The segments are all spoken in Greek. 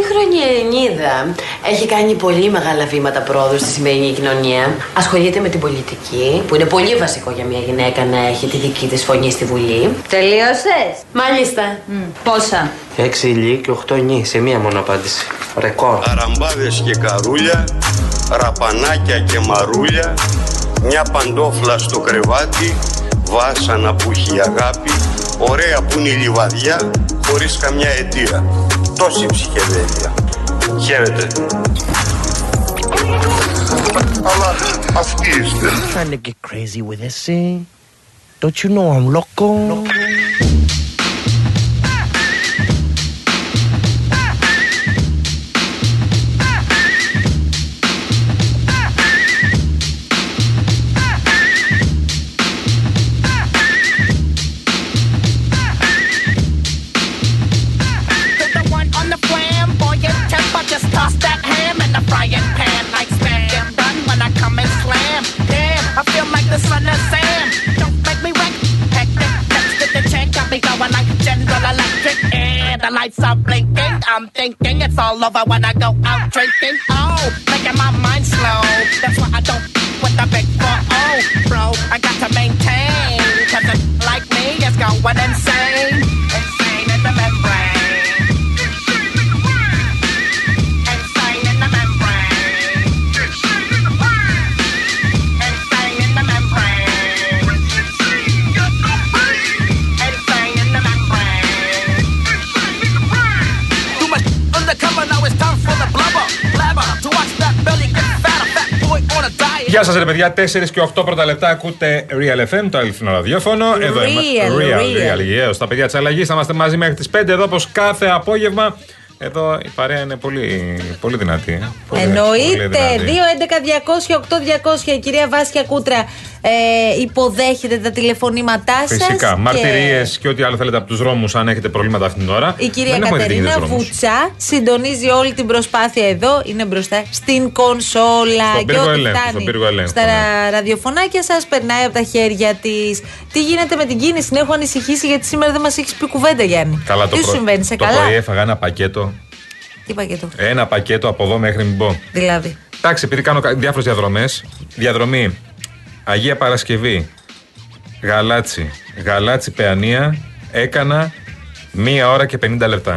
σύγχρονη Ελληνίδα έχει κάνει πολύ μεγάλα βήματα πρόοδου στη σημερινή κοινωνία. Ασχολείται με την πολιτική, που είναι πολύ βασικό για μια γυναίκα να έχει τη δική της φωνή στη Βουλή. Τελείωσες; Μάλιστα. Πόσα; Έξι ηλί και οχτώ νι σε μία μόνο απάντηση. Ρεκόρ. Αραμπάδες και καρούλια, ραπανάκια και μαρούλια, μια παντόφλα στο κρεβάτι, βάσανα που έχει αγάπη, ωραία που είναι η λιβαδιά, χωρίς καμιά αιτία. Τόση ψυχεδέλεια. Χαίρετε. Αλλά αυτοί είστε. trying to get crazy with this thing. Don't you know I'm loco? Lights are blinking. I'm thinking it's all over when I go out drinking. Oh, making my mind slow. That's why I don't with the big four. Oh, bro, I got to maintain. Cause a like me is going. Insane Γεια σας, ρε παιδιά. 4 και 8 πρώτα λεπτά ακούτε Real FM, το αληθινό ραδιόφωνο. Εδώ Real, Real, real. Real, yes. Τα παιδιά της αλλαγής θα είμαστε μαζί μέχρι τις 5 εδώ, όπως κάθε απόγευμα. Εδώ η παρέα είναι πολύ, πολύ δυνατή. ε. Πολύ- πολύ Εννοείται. 2, 11, δυνατή. 200, 8, 200. Η κυρία Βάσια Κούτρα ε, υποδέχεται τα τηλεφωνήματά σας. Φυσικά. Μαρτυρίες και ό,τι άλλο θέλετε από τους δρόμους, αν έχετε προβλήματα αυτήν την ώρα. Η κυρία Δεν έχουμε δει τι γίνεται Κατερίνα στους δρόμους. Βουτσά συντονίζει όλη την προσπάθεια εδώ. Είναι μπροστά στην κονσόλα Στον και πύργο ό,τι ελέγχου, στον φτάνει πύργο ελέγχου, στα ναι. ραδιοφωνάκια σας περνάει από τα χέρια της. Τι γίνεται με την κίνηση, την έχω ανησυχήσει γιατί σήμερα δεν μας έχεις πει κουβέντα, Γιάννη. Καλά το Τι σου πρωί. συμβαίνει, σε το καλά; πρωί έφαγα ένα πακέτο. Τι πακέτο; Ένα πακέτο από εδώ μέχρι μην πω. Δηλαδή. Εντάξει, επειδή κάνω διάφορες διαδρομές. Διαδρομή Αγία Παρασκευή, Γαλάτσι, Γαλάτσι Παιανία, έκανα μία ώρα και 50 λεπτά.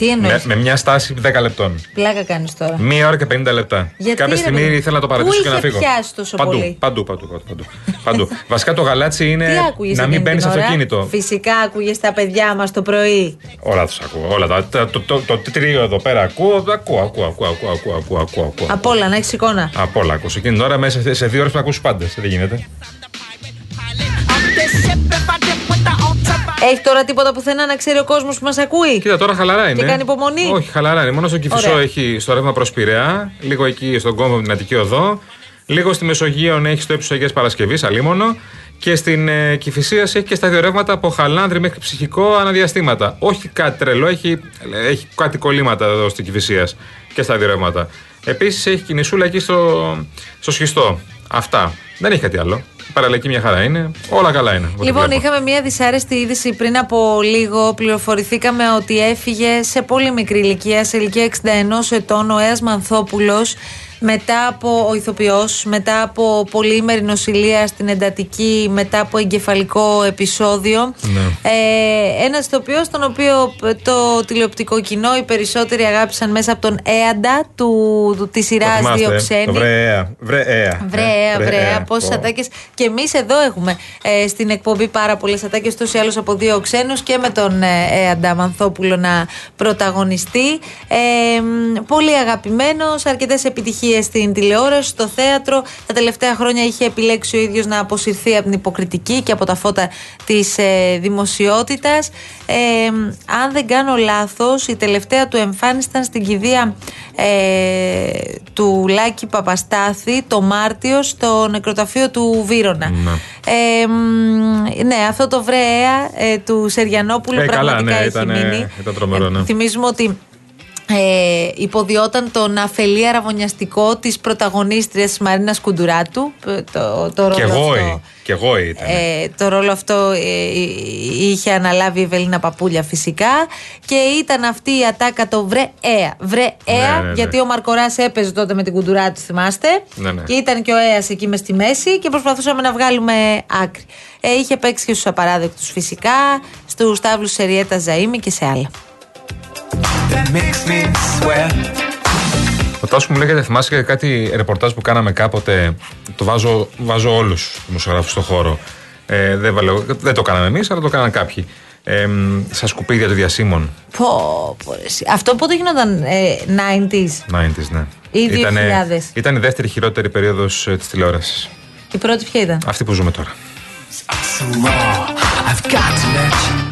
Τι εννοείς; Με, με μια στάση 10 λεπτών. Πλάκα κάνεις τώρα. Μία ώρα και 50 λεπτά. Γιατί, Κάποια ρε στιγμή παιδί; ήθελα να το Πού παρατήσω και είχε να φύγω. πιάσει τόσο παντού, πολύ; Παντού, παντού, παντού. παντού, παντού. Βασικά το γαλάτσι Τι είναι άκουγε να μην μπαίνεις αυτοκίνητο. Φυσικά άκουγε τα παιδιά μας το πρωί. Όλα τους ακούω. Όλα τα, τα- το, το, το, τρίο εδώ πέρα ακούω. Ακούω, ακούω, ακούω, ακούω, ακούω, ακούω, ακούω, ακούω. Απ' όλα, να έχεις εικόνα. Απ' όλα ακούς. Εκείνη την ώρα μέσα σε- σε δύο ώρες θα ακούσει πάντε. Δεν γίνεται. Off this ship if I dip with the ultraviolet. Έχει τώρα τίποτα πουθενά να ξέρει ο κόσμος που μας ακούει; Κοίτα, τώρα χαλαρά είναι. κάνει υπομονή; Όχι, χαλαρά είναι. Μόνο στο Κυφισό Ωραία. έχει στο ρεύμα προς Πειραιά, λίγο εκεί στον κόμβο με την Αττική Οδό, λίγο στη Μεσογείο έχει στο ύψος Αγίας Παρασκευής, αλίμονο. Και στην ε, Κηφισία έχει και στα δύο ρεύματα από χαλάνδρη μέχρι ψυχικό αναδιαστήματα. Όχι κάτι τρελό, έχει, έχει κάτι κολλήματα εδώ στην Κηφισία και στα δύο ρεύματα. Επίσης έχει κινησούλα εκεί στο, στο σχιστό. Αυτά. Δεν έχει κάτι άλλο. Η παραλιακή μια χαρά είναι. Όλα καλά είναι. ό,τι Λοιπόν, βλέπω. είχαμε μια δυσάρεστη είδηση πριν από λίγο. Πληροφορηθήκαμε ότι έφυγε σε πολύ μικρή ηλικία, σε ηλικία 61 ετών, ο Έας Μανθόπουλος μετά από ο ηθοποιός, μετά από πολύημερη νοσηλεία στην εντατική, μετά από εγκεφαλικό επεισόδιο. Ναι. Ε, ένας ηθοποιός τον οποίο το τηλεοπτικό κοινό οι περισσότεροι αγάπησαν μέσα από τον Έαντα του, του, της Το σειράς θυμάστε, Δύο ε; Ξένοι. Το βρέα. Βρέα. Βρέα, Ε, βρέα. Πόσες πω. ατάκες. Και εμείς εδώ έχουμε ε, στην εκπομπή πάρα πολλές ατάκες, τόσο ή άλλω από δύο ξένους και με τον ε, ε, Ανταμανθόπουλο να πρωταγωνιστεί. Ε, μ, πολύ αγαπημένος, αρκετές επιτυχίε στην τηλεόραση, στο θέατρο. Τα τελευταία χρόνια είχε επιλέξει ο ίδιος να αποσυρθεί από την υποκριτική και από τα φώτα της ε, δημοσιότητας. Ε, μ, αν δεν κάνω λάθος, η τελευταία του εμφάνιση ήταν στην κηδεία ε, του Λάκη Παπαστάθη το Μάρτιο στο νεκροταφείο του Βύρονα. Ναι. Ε, μ, ναι, αυτό το βρέα ε, του Σεριανόπουλου Ε, καλά, πραγματικά ναι, έχει ήταν, μείνει. ήταν τρομερό, ναι. θυμίζουμε ότι ε, υποδιόταν τον αφελή αραβωνιαστικό της πρωταγωνίστριας της Μαρίνας Κουντουράτου ε, το, το ρόλο Και εγώ, αυτό. και εγώ ήταν. Ε, το ρόλο αυτό ε, είχε αναλάβει η Ευελίνα Παπούλια φυσικά και ήταν αυτή η ατάκα το βρε έα. Βρε έα, ναι, ναι. γιατί ο Μαρκοράς έπαιζε τότε με την κουντουράτου, θυμάστε. Ναι, ναι. Και ήταν και ο Έας εκεί μες στη μέση και προσπαθούσαμε να βγάλουμε άκρη. Ε, είχε παίξει και στους απαράδεκτους φυσικά, στους τάβλους Σεριέτα Ζαΐμι και σε άλλα. Ο Τάσος μου λέγεται, θυμάσαι και κάτι ρεπορτάζ που κάναμε κάποτε; Το βάζω, βάζω όλους τους δημοσιογράφους στον χώρο. Ε, δεν, βάλω- δεν το κάναμε εμείς, αλλά το κάναν κάποιοι. Ε, μ, στα σκουπίδια των διασύμων. Πω, πω, ρε εσύ. Αυτό πότε γινόταν ε, 90s. 90s, ναι. Ή Ήτανε- 2000. Ήταν η δεύτερη χειρότερη περίοδος της τηλεόρασης. Η πρώτη ποια ήταν; Αυτή που ζούμε τώρα.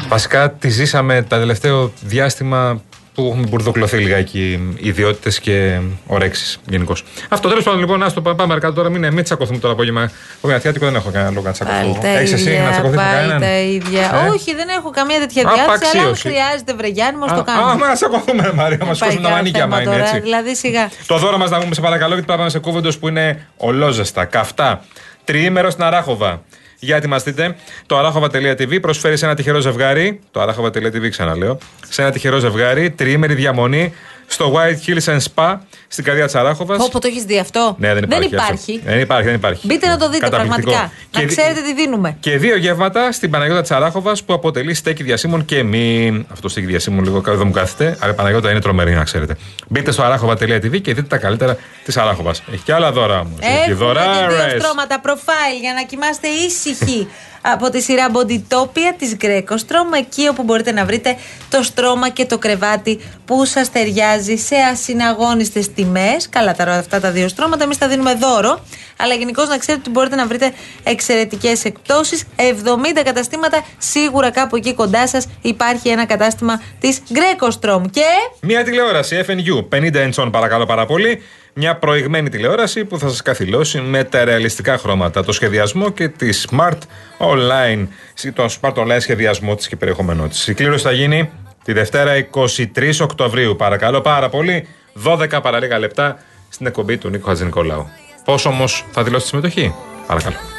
Βασικά τη ζήσαμε τα τελευταίο διάστημα που έχουμε μπουρδοκλωθεί λιγάκι οι ιδιότητες και ορέξει γενικώς. Αυτό τέλος πάντων λοιπόν, ας το πάμε παρακάτω τώρα. Μην, μην τσακωθούμε τώρα απόγευμα. Εγώ Αθιάτικο δεν έχω κανένα λόγο να Πάλι τσακωθώ. τα Έχεις εσύ ίδια, να τσακωθείς με πάλι κανέναν; τα ίδια. Ε; Όχι, δεν έχω καμία τέτοια διάθεση, αλλά αν Απαξίωση. χρειάζεται βρεγιάννη, μα το Α, κάνουμε. μα τσακωθούμε, ρε Μαρία, μας Πάει σκόσουν τα κανένα μανίκια, θέμα μα είναι τώρα, έτσι. Δηλαδή σιγά. Το δώρο μας να πούμε σε παρακαλώ, γιατί πάμε σε κούβεντος που είναι ολόζεστα, καυτά. Τριήμερο στην Αράχοβα. Για ετοιμαστείτε. Το αράχοβα.tv προσφέρει σε ένα τυχερό ζευγάρι. Το αράχοβα.tv ξαναλέω. Σε ένα τυχερό ζευγάρι, τριήμερη διαμονή στο White Hills and Spa στην καρδιά τη Αράχοβα. Πω, το έχεις δει αυτό; Ναι, δεν υπάρχει. αυτό. υπάρχει. Δεν υπάρχει, δεν υπάρχει. Μπείτε να το δείτε Καταπληκτικό. πραγματικά. Και Να δι- ξέρετε τι δίνουμε. Και δύο γεύματα στην Παναγιώτα Τσαράχοβας που αποτελεί στέκη διασύμων και μη. Αυτό στέκη διασύμων λίγο εδώ μου κάθεται. Αλλά η Παναγιώτα είναι τρομερή, να ξέρετε. Μπείτε στο αράχοβα.tv και δείτε τα καλύτερα της Αράχοβας. Έχει και άλλα δώρα όμως. Έχει Έχουμε δώρα. και δύο στρώματα profile για να κοιμάστε ήσυχοι από τη σειρά Bodytopia της Greco εκεί όπου μπορείτε να βρείτε το στρώμα και το κρεβάτι που σας ταιριάζει σε ασυναγώνιστες τιμές. Καλά τώρα αυτά τα δύο στρώματα, εμείς τα δίνουμε δώρο. Αλλά γενικώς να ξέρετε ότι μπορείτε να βρείτε εξαιρετικές εκπτώσεις. 70 καταστήματα, σίγουρα κάπου εκεί κοντά σας υπάρχει ένα κατάστημα της Greco Και... Μια τηλεόραση FNU 50 inch παρακαλώ πάρα πολύ. Μια προηγμένη τηλεόραση που θα σας καθυλώσει με τα ρεαλιστικά χρώματα, το σχεδιασμό και τη Smart Online, το Smart Online σχεδιασμό της και περιεχομένου της. Η κλήρωση θα γίνει τη Δευτέρα 23 Οκτωβρίου. Παρακαλώ πάρα πολύ, 12 παρα λίγα λεπτά στην εκπομπή του Νίκο Χατζηνικολάου. Πώς όμως θα δηλώσει τη συμμετοχή, παρακαλώ.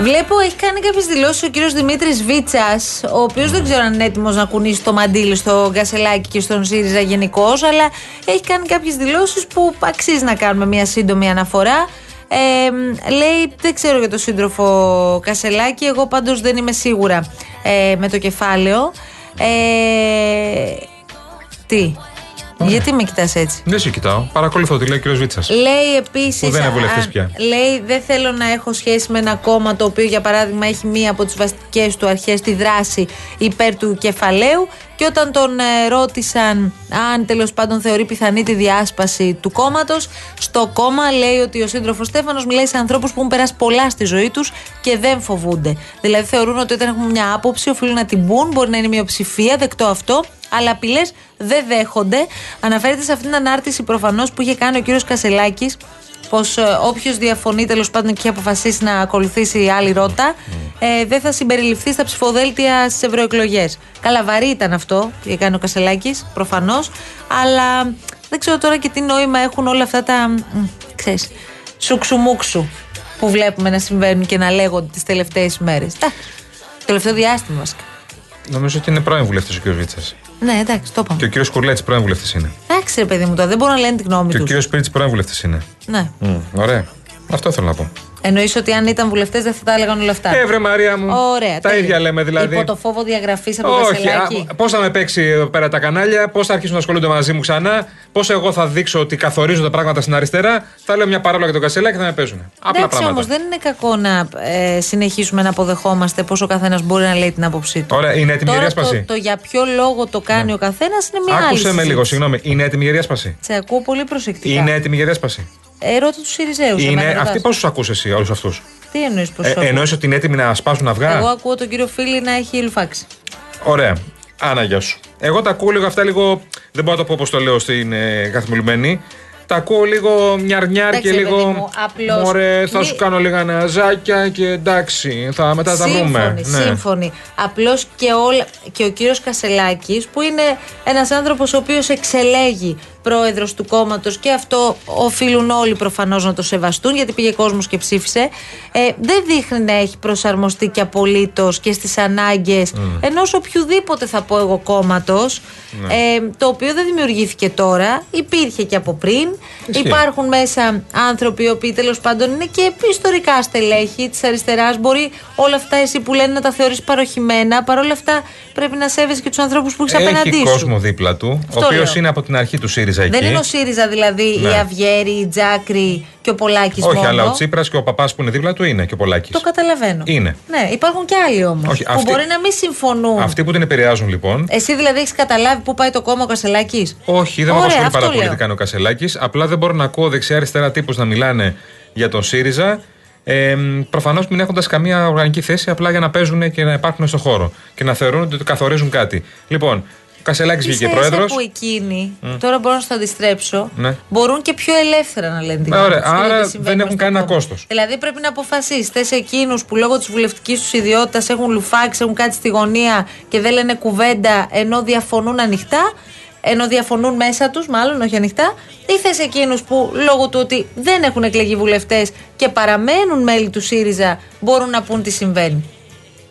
Βλέπω έχει κάνει κάποιες δηλώσεις ο κύριος Δημήτρης Βίτσας, ο οποίος δεν ξέρω αν είναι έτοιμος να κουνήσει το μαντίλι στο Γκασελάκι και στον ΣΥΡΙΖΑ γενικώς, αλλά έχει κάνει κάποιες δηλώσεις που αξίζει να κάνουμε μια σύντομη αναφορά. Ε, λέει, δεν ξέρω για τον σύντροφο Κασελάκη, εγώ πάντως δεν είμαι σίγουρα ε, με το κεφάλαιο. Ε, τι, γιατί με κοιτάς έτσι; Δεν σε κοιτάω. Παρακολουθώ τι λέει ο κ. Βίτσας. Λέει επίσης. Που δεν είναι βουλευτής πια. Λέει δεν θέλω να έχω σχέση με ένα κόμμα το οποίο για παράδειγμα έχει μία από τις βασικές του αρχές τη δράση υπέρ του κεφαλαίου. Και όταν τον ε, ρώτησαν αν τέλος πάντων θεωρεί πιθανή τη διάσπαση του κόμματος, στο κόμμα λέει ότι ο σύντροφος Στέφανος μιλάει σε ανθρώπους που έχουν περάσει πολλά στη ζωή τους και δεν φοβούνται. Δηλαδή θεωρούν ότι όταν έχουν μια άποψη οφείλουν να την πούν, μπορεί να είναι μειοψηφία, δεκτό αυτό, αλλά απειλές δεν δέχονται. Αναφέρεται σε αυτήν την ανάρτηση προφανώς που είχε κάνει ο κύριος Κασελάκης, πως όποιος διαφωνεί τέλος πάντων και έχει αποφασίσει να ακολουθήσει άλλη ρότα, ε, δεν θα συμπεριληφθεί στα ψηφοδέλτια στις ευρωεκλογές. Καλά, βαρύ ήταν αυτό που είχε κάνει ο Κασελάκης, προφανώς, αλλά δεν ξέρω τώρα και τι νόημα έχουν όλα αυτά τα. μ, ξέρεις, σουξουμούξου που βλέπουμε να συμβαίνουν και να λέγονται τις τελευταίες ημέρε. Το τελευταίο διάστημα βασικά. Νομίζω ότι είναι πρώην βουλευτής ο κ. Βίτσας. Ναι, εντάξει, το είπαμε. Και ο κ. Κουρλέτη πρώην βουλευτής είναι. Εντάξει, ρε παιδί μου, τώρα δεν μπορούν να λένε την γνώμη Και ο τους. κ. Σπίρτ πρώην βουλευτής είναι. Ναι. Μμ, ωραία. Αυτό θέλω να πω. Εννοείς ότι αν ήταν βουλευτές δεν θα τα έλεγαν όλα αυτά. Ε, βρε Μαρία μου. Ωραία. Τα τέλεια. ίδια λέμε δηλαδή. Υπό το φόβο διαγραφής από το Όχι, Κασελάκη. πώς θα με παίξει εδώ πέρα τα κανάλια, πώς θα αρχίσουν να ασχολούνται μαζί μου ξανά, πώς εγώ θα δείξω ότι καθορίζω τα πράγματα στην αριστερά. Θα λέω μια παρόλα για τον Κασελάκη και θα με παίζουν. Απλά Εντάξει πράγματα. όμως, δεν είναι κακό να ε, συνεχίσουμε να αποδεχόμαστε πώς ο καθένας μπορεί να λέει την άποψή του. Ωραία, είναι έτοιμη η Τώρα διάσπαση; το, το για ποιο λόγο το κάνει ο καθένας είναι μια άλλη. Άκουσε με συζήτηση. λίγο, συγγνώμη. Είναι έτοιμη για διάσπαση; Σε ακούω πολύ προσεκτικά. Είναι έτοιμη για διάσπαση; Ερώτα του Σιριζέου. Είναι... Αυτοί πώς τους ακούσε εσύ, όλους αυτούς; Τι εννοείς πώ. Ε, Εννοείς ότι είναι έτοιμοι να σπάσουν αυγά; Εγώ ακούω τον κύριο Φίλη να έχει λουφάξει. Ωραία. Άνα, γεια σου. Εγώ τα ακούω λίγο αυτά λίγο. Δεν μπορώ να το πω όπως το λέω στην ε, καθημερινή. Τα ακούω λίγο μιαρνιάρ και Εντάξει, παιδί λίγο. μου, απλώς Μωρέ, θα μη- σου κάνω λίγα ναζάκια και εντάξει. Θα, μετά τα βρούμε. Σύμφωνοι, σύμφωνοι. Απλώς και, όλα- και ο κύριος Κασελάκης, που είναι ένας άνθρωπος ο οποίος εξελέγει πρόεδρος του κόμματος και αυτό οφείλουν όλοι προφανώς να το σεβαστούν, γιατί πήγε κόσμος και ψήφισε. Ε, δεν δείχνει να έχει προσαρμοστεί και απολύτως και στις ανάγκες ενός οποιοδήποτε θα πω εγώ κόμματος. Ε, το οποίο δεν δημιουργήθηκε τώρα, υπήρχε και από πριν. Ισχύει. Υπάρχουν μέσα άνθρωποι οι οποίοι τέλος πάντων είναι και ιστορικά στελέχη της αριστεράς. Μπορεί όλα αυτά εσύ που λένε να τα θεωρείς παροχημένα. Παρ' όλα αυτά πρέπει να σέβεσαι και τους ανθρώπους που έχεις απέναντί Έχει σου. κόσμο δίπλα του, ο Αυτό οποίος λέω. είναι από την αρχή του ΣΥΡΙΖΑ εκεί. Δεν είναι ο ΣΥΡΙΖΑ δηλαδή Ναι. η Αυγέρη, η Τζάκρη και ο Πολάκης Όχι, μόνο; αλλά ο Τσίπρας και ο παπάς που είναι δίπλα του είναι και ο Πολάκης. Το καταλαβαίνω. Είναι. Ναι, υπάρχουν και άλλοι όμως. Όχι, Που αυτοί- μπορεί να μην συμφωνούν. Αυτοί που την επηρεάζουν λοιπόν. Εσύ δηλαδή έχεις καταλάβει πού πάει το κόμμα ο Κασελάκης; Όχι, δεν με Ωραία, απασχολεί αυτό πάρα πολύ λέω. τι κάνει ο Κασελάκης. Απλά δεν μπορώ να ακούω δεξιά-αριστερά τύπους να μιλάνε για τον ΣΥΡΙΖΑ. Ε, Προφανώς μην έχοντας καμία οργανική θέση, απλά για να παίζουν και να υπάρχουν στο χώρο και να θεωρούν ότι καθορίζουν κάτι. Λοιπόν, ο Κασελάκης βγήκε Ίσα ίσα πρόεδρο. που εκείνοι, τώρα μπορώ να σου το αντιστρέψω, Ναι. μπορούν και πιο ελεύθερα να λένε την Ε, ωραία, άποψη, άρα γιατί συμβαίνει δεν έχουν στο κανένα κόμμα. κόστος. Δηλαδή πρέπει να αποφασίσεις. Θες εκείνους που λόγω της βουλευτικής τους ιδιότητας έχουν λουφάξει, έχουν κάτι στη γωνία και δεν λένε κουβέντα ενώ διαφωνούν ανοιχτά, ενώ διαφωνούν μέσα τους, μάλλον όχι ανοιχτά, ή θες εκείνους που λόγω του ότι δεν έχουν εκλεγεί βουλευτές και παραμένουν μέλη του ΣΥΡΙΖΑ μπορούν να πούν τι συμβαίνει.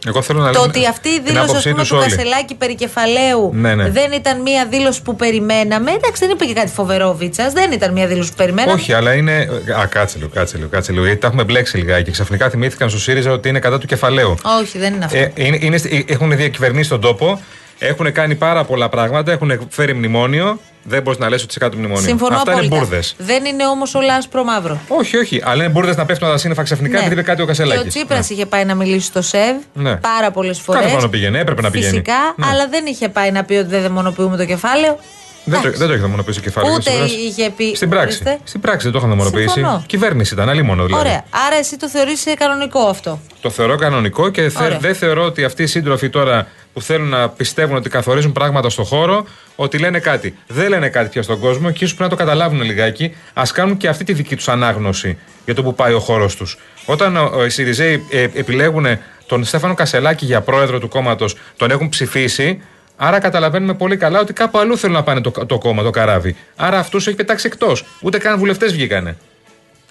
Εγώ θέλω να Το λέω ότι αυτή η την δήλωση ας άποψή πούμε, τους του όλοι. Κασελάκη περί κεφαλαίου Ναι, ναι. δεν ήταν μια δήλωση που περιμέναμε. Εντάξει, δεν είπε και κάτι φοβερό ο Βίτσας. Δεν ήταν μια δήλωση που περιμέναμε. Όχι, αλλά είναι. Α, κάτσε λίγο, κάτσε λίγο, κάτσε λίγο. Γιατί τα έχουμε μπλέξει λιγάκι και ξαφνικά θυμήθηκαν στο ΣΥΡΙΖΑ ότι είναι κατά του κεφαλαίου. Όχι, δεν είναι αυτό. Ε, είναι, είναι, στη- έχουν διακυβερνήσει τον τόπο, έχουν κάνει πάρα πολλά πράγματα, έχουν φέρει μνημόνιο. Δεν μπορείς να λες ότι είσαι κάτω του μνημονίου. Συμφωνώ Αυτά απόλυτα. είναι μπουρδες. Δεν είναι όμως όλα άσπρο μαύρο. Όχι, όχι. Αλλά είναι μπουρδες να πέφτουν τα σύννεφα ξαφνικά επειδή είπε κάτι ο Ναι. Και Κασελάκη. ο Τσίπρας είχε πάει να μιλήσει στο ΣΕΒ Ναι. πάρα πολλές φορές. Κάθε χρόνο πήγαινε, έπρεπε να πηγαίνει. Φυσικά, Ναι. αλλά δεν είχε πάει να πει ότι δεν δαιμονοποιούμε το κεφάλαιο. Δεν το, Εντάξει. δεν το έχει δαιμονοποιήσει ο κεφάλαιος. Ούτε είχε πει. Στην πράξη. Ορίστε. Στην πράξη δεν το είχαν δαιμονοποιήσει. Συμφωνώ. Κυβέρνηση ήταν, άλλη μόνο δηλαδή. Ωραία. Άρα εσύ το θεωρείς κανονικό αυτό. Το θεωρώ κανονικό και θε- Ωραία. δεν θεωρώ ότι αυτοί οι σύντροφοι τώρα που θέλουν να πιστεύουν ότι καθορίζουν πράγματα στο χώρο, ότι λένε κάτι. Δεν λένε κάτι πια στον κόσμο και ίσως πρέπει να το καταλάβουν λιγάκι. Α κάνουν και αυτή τη δική τους ανάγνωση για το που πάει ο χώρος τους. Όταν ο- ο- οι Σιριζέοι ε, επιλέγουν τον Στέφανο Κασελάκη για πρόεδρο του κόμματος, τον έχουν ψηφίσει. Άρα καταλαβαίνουμε πολύ καλά ότι κάπου αλλού θέλουν να πάνε το, το κόμμα, το καράβι. Άρα αυτούς έχει πετάξει εκτός. Ούτε καν βουλευτές βγήκανε.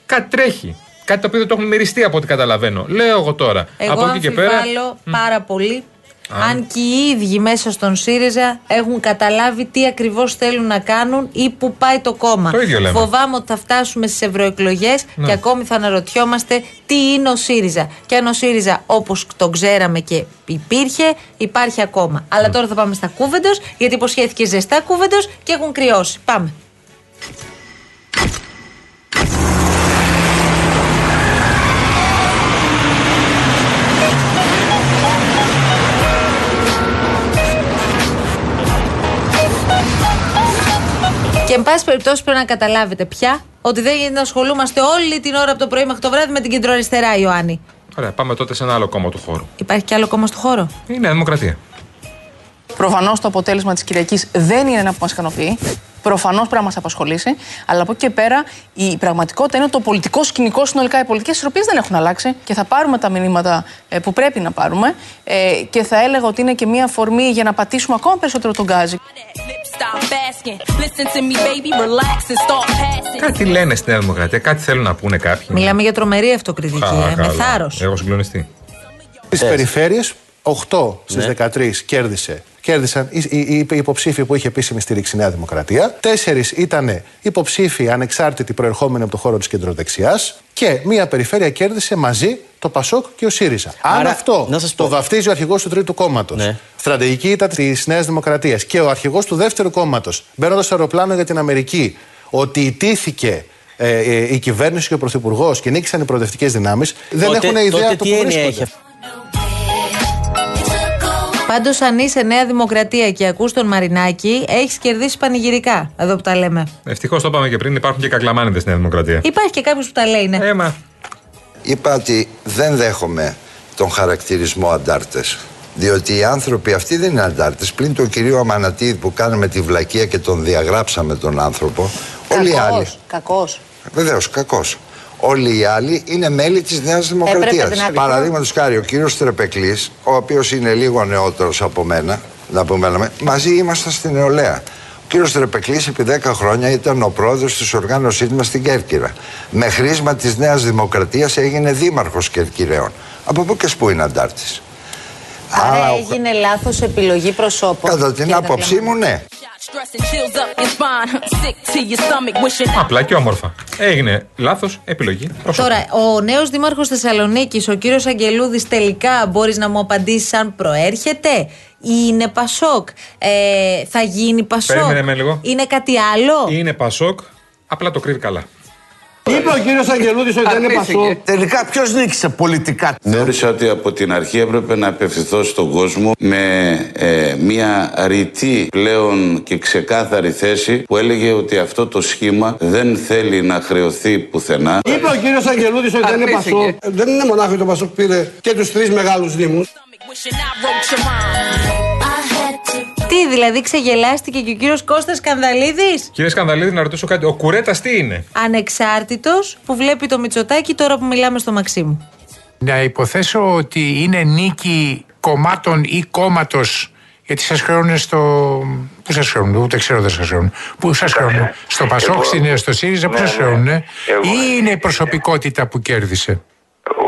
Κάτι τρέχει. Κάτι το οποίο δεν το έχουν μυριστεί από ό,τι καταλαβαίνω. Λέω εγώ τώρα. Εγώ από εκεί και πέρα. αμφιβάλλω πάρα πολύ αν και οι ίδιοι μέσα στον ΣΥΡΙΖΑ έχουν καταλάβει τι ακριβώς θέλουν να κάνουν ή που πάει το κόμμα. Το ίδιο λέμε. Φοβάμαι ότι θα φτάσουμε στις ευρωεκλογές Ναι. και ακόμη θα αναρωτιόμαστε τι είναι ο ΣΥΡΙΖΑ. Και αν ο ΣΥΡΙΖΑ όπως τον ξέραμε και υπήρχε, υπάρχει ακόμα. Αλλά τώρα θα πάμε στα κούβεντος, γιατί υποσχέθηκε ζεστά κούβεντος και έχουν κρυώσει. Πάμε. Και εν πάση περιπτώσει πρέπει να καταλάβετε πια ότι δεν γίνεται να ασχολούμαστε όλη την ώρα από το πρωί μέχρι το βράδυ με την κεντροαριστερά, Ιωάννη. Ωραία, πάμε τότε σε ένα άλλο κόμμα του χώρου. Υπάρχει κι άλλο κόμμα στο χώρο; Η Νέα Δημοκρατία. Προφανώς το αποτέλεσμα της Κυριακής δεν είναι ένα που μας ικανοποιεί. Προφανώς πρέπει να μας απασχολήσει. Αλλά από εκεί και πέρα η πραγματικότητα είναι ότι το πολιτικό σκηνικό συνολικά, οι πολιτικές ισορροπίες δεν έχουν αλλάξει και θα πάρουμε τα μηνύματα ε, που πρέπει να πάρουμε. Ε, και θα έλεγα ότι είναι και μια αφορμή για να πατήσουμε ακόμα περισσότερο τον γκάζι. Stop asking. Listen to me, baby. Relax and start passing. Κάτι λένε στη Νέα Δημοκρατία, κάτι θέλουν να πούνε κάποιοι. Μιλάμε για τρομερή αυτοκριτική, Α, ε, με καλά. θάρρος. Έχω συγκλονιστεί. Στι περιφέρειες 8 στις Ναι. 13 κέρδισε. Κέρδισαν οι, οι, οι υποψήφοι που είχε επίσημη στήριξη η Νέα Δημοκρατία. Τέσσερις ήταν υποψήφοι ανεξάρτητοι προερχόμενοι από το χώρο της κεντροδεξιάς. Και μία περιφέρεια κέρδισε μαζί το Πασόκ και ο ΣΥΡΙΖΑ. Αν Άρα, αυτό να σας το πω. βαφτίζει ο αρχηγός του Τρίτου Κόμματος, Ναι. στρατηγική ήταν της Νέας Δημοκρατίας και ο αρχηγός του Δεύτερου Κόμματος, μπαίνοντας στο αεροπλάνο για την Αμερική, ότι ιτήθηκε ε, ε, η κυβέρνηση και ο Πρωθυπουργός και νίκησαν οι προοδευτικές δυνάμεις, δεν Τότε- έχουν ιδέα τότε από το τι που έννοια βρίσκονται. έχει αυτό. Πάντως, αν είσαι Νέα Δημοκρατία και ακούς τον Μαρινάκη, έχεις κερδίσει πανηγυρικά. Εδώ που τα λέμε. Ευτυχώς το είπαμε και πριν, υπάρχουν και κακλαμάνιδες στη Νέα Δημοκρατία. Υπάρχει και κάποιος που τα λέει, ναι. Έμα. Είπα ότι δεν δέχομαι τον χαρακτηρισμό αντάρτες. Διότι οι άνθρωποι αυτοί δεν είναι αντάρτες. Πλην του κυρίου Αμανατίδη που κάναμε τη βλακεία και τον διαγράψαμε τον άνθρωπο. Όλοι οι άλλοι. Κακός. Βεβαίως, κακός. Όλοι οι άλλοι είναι μέλη της Νέας Δημοκρατίας. Έπρεπε να- Παραδείγματος χάρη, ο κύριος Τρεπεκλή, ο οποίος είναι λίγο νεότερος από μένα, να πούμε, λέμε, μαζί ήμασταν στην νεολαία. Ο κύριος Τρεπεκλή επί 10 χρόνια ήταν ο πρόεδρος της οργάνωσής μας στην Κέρκυρα. Με χρήσμα της Νέας Δημοκρατίας έγινε δήμαρχος Κερκυραίων. Από πού και σπού είναι αντάρτης; Άρα ο- έγινε λάθος επιλογή προσώπων. Κατά την Κύριε άποψή μου, ναι. Stress and chills up your spine. Sick to your stomach, wishing Απλά και όμορφα. Έγινε λάθος επιλογή. προσώπου. Τώρα, ο νέος δήμαρχος Θεσσαλονίκης, ο κύριος Αγγελούδης, τελικά μπορείς να μου απαντήσεις αν προέρχεται ή είναι Πασόκ. Ε, θα γίνει Πασόκ. Περίμενε με λίγο. Είναι κάτι άλλο; Είναι Πασόκ, απλά το κρύβει καλά. Είπε ο κύριος Αγγελούδης ότι δεν είναι πασό. Τελικά ποιος νίκησε πολιτικά; Θεώρησα ότι από την αρχή έπρεπε να απευθυνθώ στον κόσμο με ε, μια ρητή πλέον και ξεκάθαρη θέση που έλεγε ότι αυτό το σχήμα δεν θέλει να χρεωθεί πουθενά. Είπε ο κύριος Αγγελούδης ότι δεν είναι πασό. Δεν είναι μονάχο το πασό που πήρε και τους τρεις μεγάλους Δήμους. Wishing I wrote your mind. Τι, δηλαδή ξεγελάστηκε και ο κύριος Κώστας Κανδαλίδης Κύριε Σκανδαλίδη, να ρωτήσω κάτι. Ο Κουρέτας τι είναι; Ανεξάρτητος που βλέπει το Μητσοτάκι τώρα που μιλάμε στο Μαξίμου. Να υποθέσω ότι είναι νίκη κομμάτων ή κόμματος. Γιατί σας χρεώνουν στο. Πού σας χρεώνουν, ούτε ξέρω δεν σας χρεώνουν. Πού σας χρεώνουν, στο Πασόκ, Εγώ- στην- στο ΣΥΡΙΖΑ, πού Ναι, σας ναι. χρεώνουν, Εγώ- ή είναι η προσωπικότητα που κέρδισε;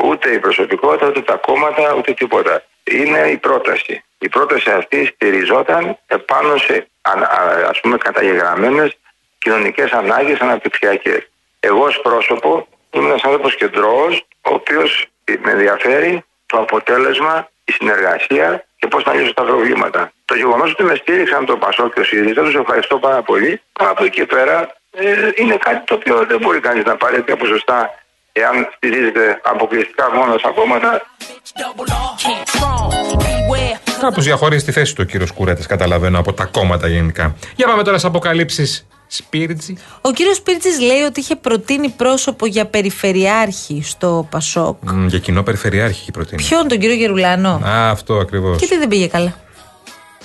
Ούτε η προσωπικότητα, ούτε τα κόμματα, ούτε τίποτα. Είναι η πρόταση. Η πρόταση αυτή στηριζόταν επάνω σε α- α- ας πούμε καταγεγραμμένες κοινωνικές ανάγκες αναπτυξιακές. Εγώ ως πρόσωπο είμαι ένας άνθρωπος κεντρώος, ο οποίος με ενδιαφέρει το αποτέλεσμα, η συνεργασία και πώς να λύσω τα προβλήματα. Το γεγονός ότι με στήριξαν το Πασό και ο ΣΥΡΙΖΑ, τους ευχαριστώ πάρα πολύ. Από εκεί και πέρα ε, είναι κάτι το οποίο δεν μπορεί κανείς να πάρει τέτοια ποσοστά εάν στηρίζεται αποκλειστικά μόνο στα κόμματα. Can't strong. Beware. Κάπως διαχωρίζει τη θέση του ο κύριος Κουρέτας, καταλαβαίνω, από τα κόμματα γενικά. Για πάμε τώρα στι αποκαλύψεις Σπίρτζη. Ο κύριος Πίρτζη λέει ότι είχε προτείνει πρόσωπο για περιφερειάρχη στο Πασόκ. Μ, για κοινό περιφερειάρχη έχει προτείνει. Ποιον, τον κύριο Γερουλάνο; Α, αυτό ακριβώς. Και τι δεν πήγε καλά;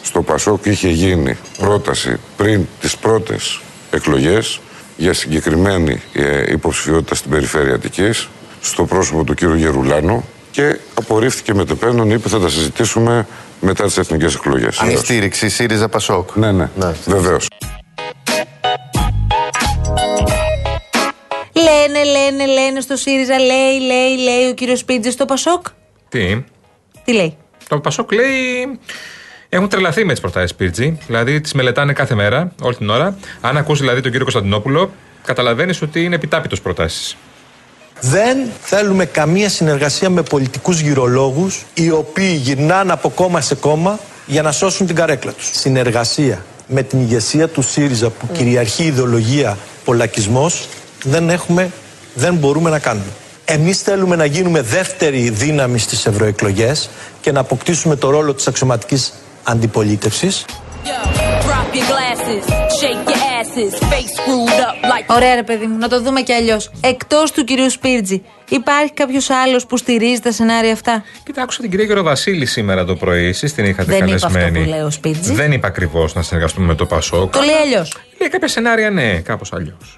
Στο Πασόκ είχε γίνει πρόταση πριν τις πρώτες εκλογές για συγκεκριμένη ε, υποψηφιότητα στην περιφέρεια Αττικής στο πρόσωπο του κύριου Γερουλάνου και απορρίφθηκε μετεπένων, είπε θα τα συζητήσουμε μετά τις εθνικές εκλογές. Η στήριξη ΣΥΡΙΖΑ Πασόκ. Ναι, ναι, βεβαίως. Λένε, λένε, λένε στο ΣΥΡΙΖΑ, λέει, λέει, λέει ο κύριος Πίρτζη στο Πασόκ. Τι; Τι λέει; Το Πασόκ λέει. Έχουν τρελαθεί με τις προτάσεις Πίρτζη. Δηλαδή τις μελετάνε κάθε μέρα, όλη την ώρα. Αν ακούσει δηλαδή τον κύριο Κωνσταντινόπουλο, καταλαβαίνεις ότι είναι επιτάπητος προτάσεις. Δεν θέλουμε καμία συνεργασία με πολιτικούς γυρολόγους οι οποίοι γυρνάνε από κόμμα σε κόμμα για να σώσουν την καρέκλα τους. Συνεργασία με την ηγεσία του ΣΥΡΙΖΑ που κυριαρχεί η ιδεολογία πολλακισμός δεν έχουμε, δεν μπορούμε να κάνουμε. Εμείς θέλουμε να γίνουμε δεύτερη δύναμη στις ευρωεκλογές και να αποκτήσουμε το ρόλο της αξιωματικής αντιπολίτευσης. Drop your glasses, shake your asses, face screwed up like. Ωραία, ρε παιδί μου, να το δούμε κι αλλιώς. Εκτός του κυρίου Σπίρτζη, υπάρχει κάποιος άλλος που στηρίζει τα σενάρια αυτά; Κοίτα, άκουσα την κυρία Γεροβασίλη σήμερα το πρωί. Εσείς την είχατε Δεν είπα αυτό καλεσμένη. που λέει ο Σπίρτζη. Δεν είπα ακριβώς να συνεργαστούμε με το Πασόκ. Το λέει αλλιώς. Λέει κάποια σενάρια, ναι, κάπως αλλιώς.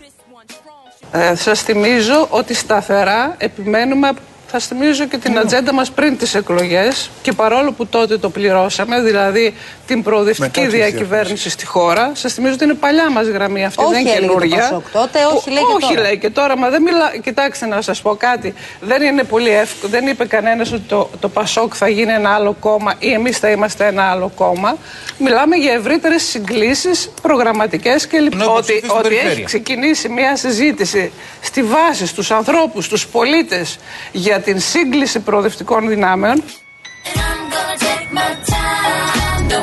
Ε, σας θυμίζω ότι σταθερά επιμένουμε θα θυμίζω και την ατζέντα μας πριν τις εκλογές και παρόλο που τότε το πληρώσαμε, δηλαδή την προοδευτική Μετά τις διακυβέρνηση στη χώρα, σας θυμίζω ότι είναι παλιά μας γραμμή αυτή, Όχι δεν είναι έλεγε το καινούργια. Πασόκ τότε, όχι λέει και όχι τώρα. λέει και τώρα, μα δεν μιλά... Κοιτάξτε να σας πω κάτι, δεν είναι πολύ εύκολο, δεν είπε κανένας ότι το, το Πασόκ θα γίνει ένα άλλο κόμμα ή εμείς θα είμαστε ένα άλλο κόμμα. Μιλάμε για ευρύτερες συγκλήσεις προγραμματικές και λοιπόν ότι, υποψηφίσεις στην ότι έχει περιφέρεια. ξεκινήσει μια συζήτηση στη βάση στους ανθρώπους, στους πολίτες για την σύγκληση προοδευτικών δυνάμεων.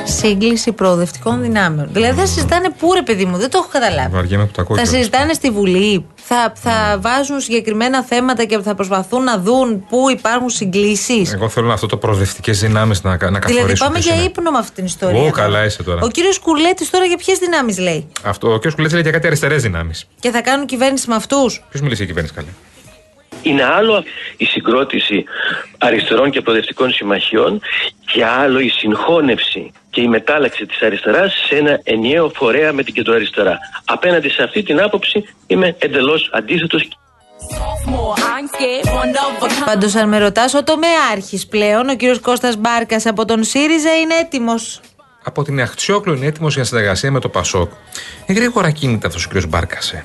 Σύγκληση προοδευτικών δυνάμεων. Δηλαδή θα συζητάνε πού ρε παιδί μου, δεν το έχω καταλάβει. Βαριέμαι που τα ακούω. Θα κιόλας. συζητάνε στη Βουλή, θα, θα βάζουν συγκεκριμένα θέματα και θα προσπαθούν να δουν πού υπάρχουν συγκλήσεις. Εγώ θέλω αυτό το προοδευτικές δυνάμεις να, να καθορίσουν. Δηλαδή πάμε ποιες για είναι. ύπνο με αυτή την ιστορία. Ω, τώρα. καλά είσαι τώρα. Ο κύριος Κουρλέτη τώρα για ποιες δυνάμεις λέει; Αυτό, ο κ. Κουλέτση λέει για κάτι αριστερές δυνάμεις. Και θα κάνουν κυβέρνηση με αυτούς; Ποιος μιλήσει για κυβέρνηση καλή. Είναι άλλο η συγκρότηση αριστερών και προοδευτικών συμμαχιών και άλλο η συγχώνευση και η μετάλλαξη της αριστεράς σε ένα ενιαίο φορέα με την κεντροαριστερά. Απέναντι σε αυτή την άποψη είμαι εντελώς αντίθετος Πάντως, αν με ρωτάς, ο τομεάρχης πλέον, ο κύριος Κώστας Μπάρκας από τον ΣΥΡΙΖΑ είναι έτοιμος; Από την Αχτσιόκλου είναι έτοιμος για συνεργασία με το Πασόκ. Είναι γρήγορα κίνητα αυτός ο κ. Μπάρκασε.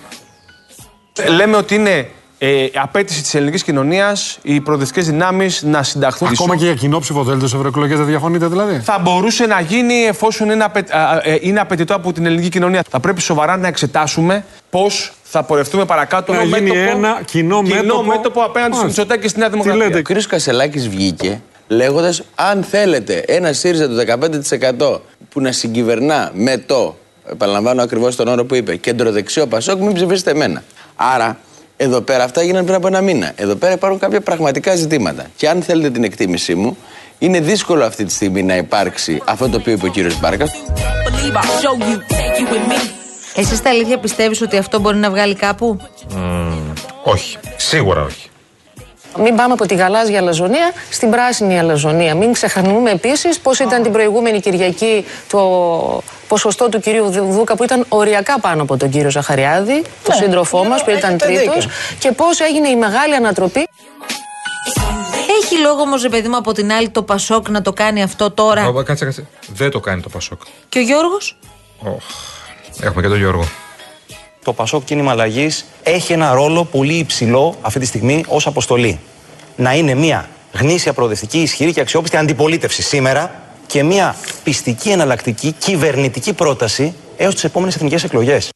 Λέμε ότι είναι ε, απέτηση της ελληνικής κοινωνίας οι προοδευτικές δυνάμεις να συνταχθούν. Ακόμα και για κοινό ψηφοδέλτιο σε ευρωεκλογές δεν διαφωνείτε δηλαδή; Θα μπορούσε να γίνει εφόσον είναι, απαι... α, α, ε, είναι απαιτητό από την ελληνική κοινωνία. Θα πρέπει σοβαρά να εξετάσουμε πώς θα πορευτούμε παρακάτω Να με γίνει μέτωπο, ένα κοινό μέτωπο. μέτωπο απέναντι στον Μάλιστα. Μητσοτάκη και στη Νέα Δημοκρατία. Ο κ. Κασελάκης βγήκε λέγοντας: Αν θέλετε ένα ΣΥΡΙΖΑ του 15% που να συγκυβερνά με το, επαναλαμβάνω ακριβώς τον όρο που είπε, κεντροδεξιό Πασόκ, μην ψηφίσετε εμένα. Άρα, εδώ πέρα, αυτά έγιναν πριν από ένα μήνα. Εδώ πέρα υπάρχουν κάποια πραγματικά ζητήματα. Και αν θέλετε την εκτίμησή μου, είναι δύσκολο αυτή τη στιγμή να υπάρξει αυτό το οποίο είπε ο κ. Μπάρκας. Εσύ στα αλήθεια πιστεύεις ότι αυτό μπορεί να βγάλει κάπου; όχι. Σίγουρα όχι. Μην πάμε από τη γαλάζια αλαζονία στην πράσινη αλαζονία. Μην ξεχνούμε επίσης πώς ήταν την προηγούμενη Κυριακή το ποσοστό του κυρίου Δούκα που ήταν οριακά πάνω από τον κύριο Ζαχαριάδη, τον σύντροφό μας που ήταν έχετε τρίτος, δίκιο. και πώς έγινε η μεγάλη ανατροπή. Έχει λόγο όμως, ρε παιδί μου, από την άλλη το Πασόκ να το κάνει αυτό τώρα; Ω, Κάτσε, κάτσε. Δεν το κάνει το Πασόκ. Και ο Γιώργος; Οχ. Έχουμε και τον Γιώργο. Το Πασόκ Κίνημα Αλλαγής έχει ένα ρόλο πολύ υψηλό αυτή τη στιγμή ως αποστολή. Να είναι μια γνήσια προοδευτική, ισχυρή και αξιόπιστη αντιπολίτευση σήμερα και μια πιστική εναλλακτική κυβερνητική πρόταση έως τις επόμενες εθνικές εκλογές.